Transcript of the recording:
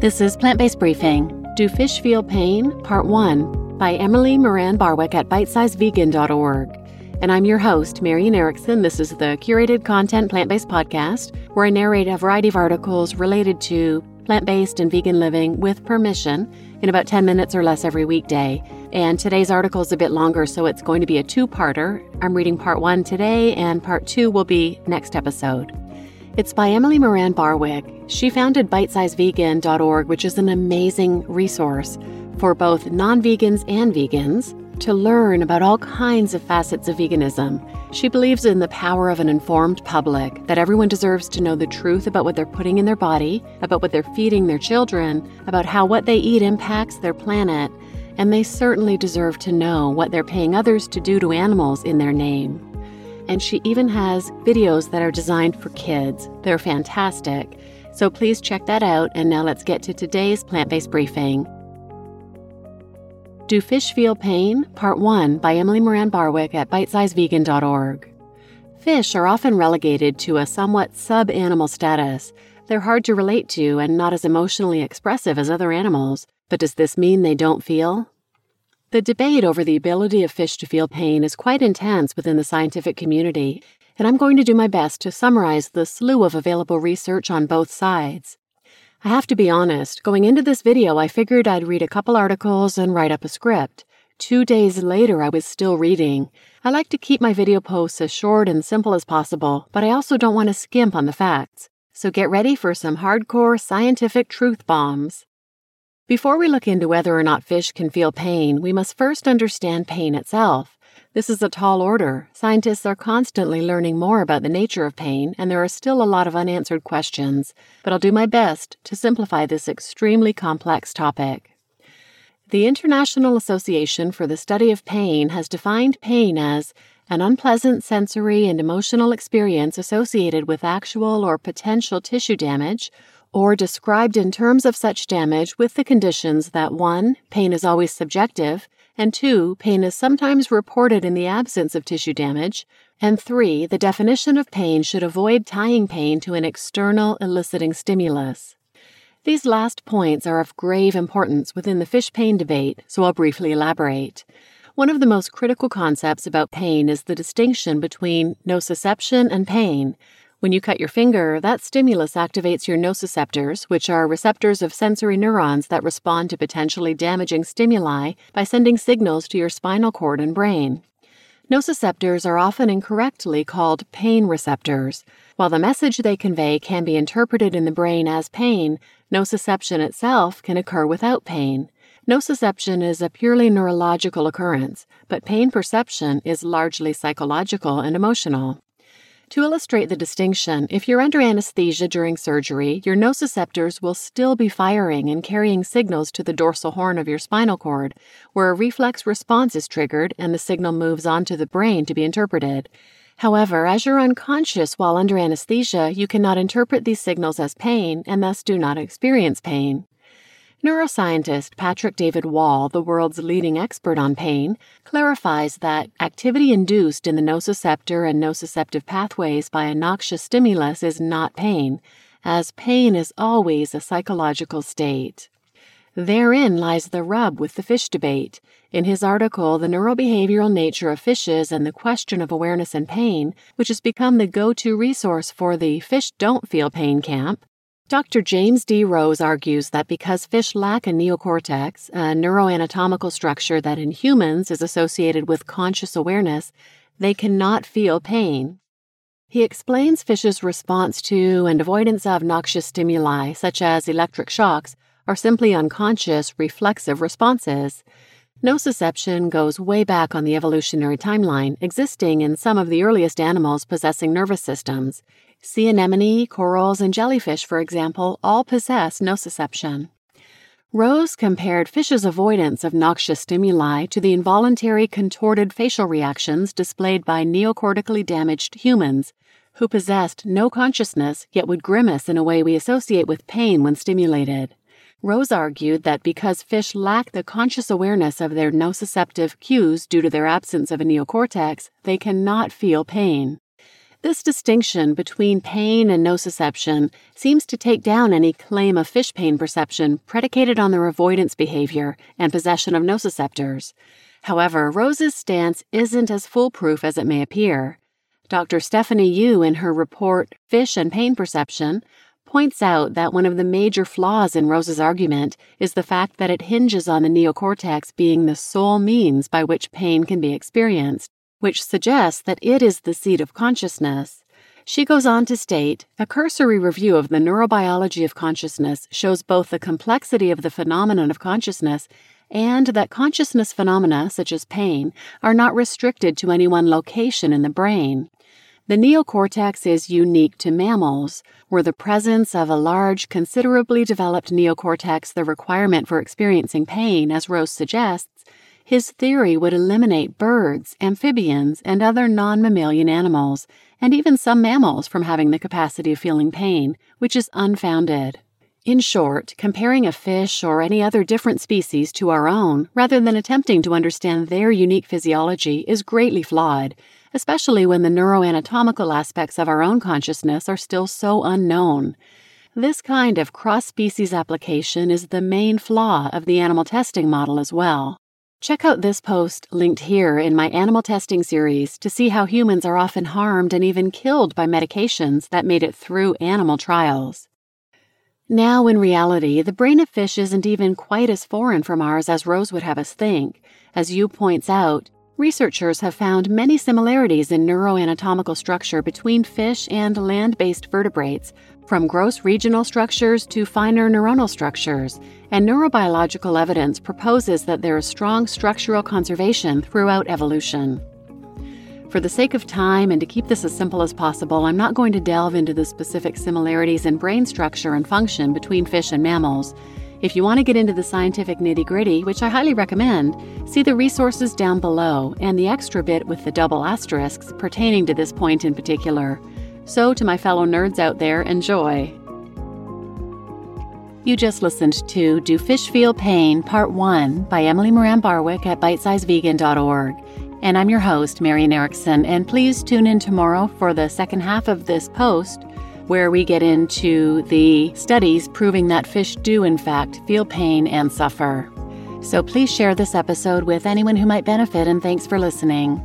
This is Plant Based Briefing Do Fish Feel Pain? Part 1 by Emily Moran Barwick at bitesizevegan.org. And I'm your host, Marian Erickson. This is the curated content plant based podcast where I narrate a variety of articles related to plant based and vegan living with permission in about 10 minutes or less every weekday. And today's article is a bit longer, so it's going to be a two parter. I'm reading part one today, and part two will be next episode. It's by Emily Moran Barwick. She founded bitesizevegan.org, which is an amazing resource for both non vegans and vegans to learn about all kinds of facets of veganism. She believes in the power of an informed public, that everyone deserves to know the truth about what they're putting in their body, about what they're feeding their children, about how what they eat impacts their planet, and they certainly deserve to know what they're paying others to do to animals in their name and she even has videos that are designed for kids. They're fantastic. So please check that out. And now let's get to today's plant based briefing. Do Fish Feel Pain? Part 1 by Emily Moran Barwick at bitesizevegan.org. Fish are often relegated to a somewhat sub animal status. They're hard to relate to and not as emotionally expressive as other animals. But does this mean they don't feel? The debate over the ability of fish to feel pain is quite intense within the scientific community, I'm going to do my best to summarize the slew of available research on both sides. I have to be honest, going into this video, I figured I'd read a couple articles and write up a script. Two days later, I was still reading. I like to keep my video posts as short and simple as possible, but I also don't want to skimp on the facts. So get ready for some hardcore scientific truth bombs. Before we look into whether or not fish can feel pain, we must first understand pain itself. This is a tall order. Scientists are constantly learning more about the nature of pain, and there are still a lot of unanswered questions, but I'll do my best to simplify this extremely complex topic. The International Association for the Study of Pain has defined pain as an unpleasant sensory and emotional experience associated with actual or potential tissue damage or described in terms of such damage with the conditions that 1. Pain is always subjective, and 2. Pain is sometimes reported in the absence of tissue damage, and 3. The definition of pain should avoid tying pain to an external eliciting stimulus. These last points are of grave importance within the fish pain debate, so I'll briefly elaborate. One of the most critical concepts about pain is the distinction between nociception and pain, when you cut your finger, that stimulus activates your nociceptors, which are receptors of sensory neurons that respond to potentially damaging stimuli by sending signals to your spinal cord and brain. Nociceptors are often incorrectly called pain receptors. While the message they convey can be interpreted in the brain as pain, nociception itself can occur without pain. Nociception is a purely neurological occurrence, but pain perception is largely psychological and emotional. To illustrate the distinction, if you're under anesthesia during surgery, your nociceptors will still be firing and carrying signals to the dorsal horn of your spinal cord, where a reflex response is triggered and the signal moves on to the brain to be interpreted. However, as you're unconscious while under anesthesia, you cannot interpret these signals as pain and thus do not experience pain. Neuroscientist Patrick David Wall, the world's leading expert on pain, clarifies that activity induced in the nociceptor and nociceptive pathways by a noxious stimulus is not pain, as pain is always a psychological state. Therein lies the rub with the fish debate. In his article, The Neurobehavioral Nature of Fishes and the Question of Awareness and Pain, which has become the go to resource for the Fish Don't Feel Pain camp, Dr. James D. Rose argues that because fish lack a neocortex, a neuroanatomical structure that in humans is associated with conscious awareness, they cannot feel pain. He explains fish's response to and avoidance of noxious stimuli, such as electric shocks, are simply unconscious, reflexive responses. Nociception goes way back on the evolutionary timeline, existing in some of the earliest animals possessing nervous systems. Sea anemone, corals, and jellyfish, for example, all possess nociception. Rose compared fish's avoidance of noxious stimuli to the involuntary contorted facial reactions displayed by neocortically damaged humans, who possessed no consciousness yet would grimace in a way we associate with pain when stimulated. Rose argued that because fish lack the conscious awareness of their nociceptive cues due to their absence of a neocortex, they cannot feel pain. This distinction between pain and nociception seems to take down any claim of fish pain perception predicated on their avoidance behavior and possession of nociceptors. However, Rose's stance isn't as foolproof as it may appear. Dr. Stephanie Yue, in her report Fish and Pain Perception, points out that one of the major flaws in Rose's argument is the fact that it hinges on the neocortex being the sole means by which pain can be experienced which suggests that it is the seat of consciousness. She goes on to state a cursory review of the neurobiology of consciousness shows both the complexity of the phenomenon of consciousness and that consciousness phenomena, such as pain, are not restricted to any one location in the brain. The neocortex is unique to mammals, where the presence of a large, considerably developed neocortex the requirement for experiencing pain, as Rose suggests, his theory would eliminate birds, amphibians, and other non mammalian animals, and even some mammals from having the capacity of feeling pain, which is unfounded. In short, comparing a fish or any other different species to our own, rather than attempting to understand their unique physiology, is greatly flawed, especially when the neuroanatomical aspects of our own consciousness are still so unknown. This kind of cross species application is the main flaw of the animal testing model as well. Check out this post linked here in my animal testing series to see how humans are often harmed and even killed by medications that made it through animal trials. Now, in reality, the brain of fish isn't even quite as foreign from ours as Rose would have us think. As Yue points out, researchers have found many similarities in neuroanatomical structure between fish and land based vertebrates, from gross regional structures to finer neuronal structures, and neurobiological evidence proposes that there is strong structural conservation throughout evolution. For the sake of time and to keep this as simple as possible, I'm not going to delve into the specific similarities in brain structure and function between fish and mammals. If you want to get into the scientific nitty gritty, which I highly recommend, see the resources down below and the extra bit with the double asterisks pertaining to this point in particular. So, to my fellow nerds out there, enjoy. You just listened to Do Fish Feel Pain, Part 1 by Emily Moran Barwick at bitesizevegan.org. And I'm your host, Marian Erickson, and please tune in tomorrow for the second half of this post, where we get into the studies proving that fish do, in fact, feel pain and suffer. So please share this episode with anyone who might benefit, and thanks for listening.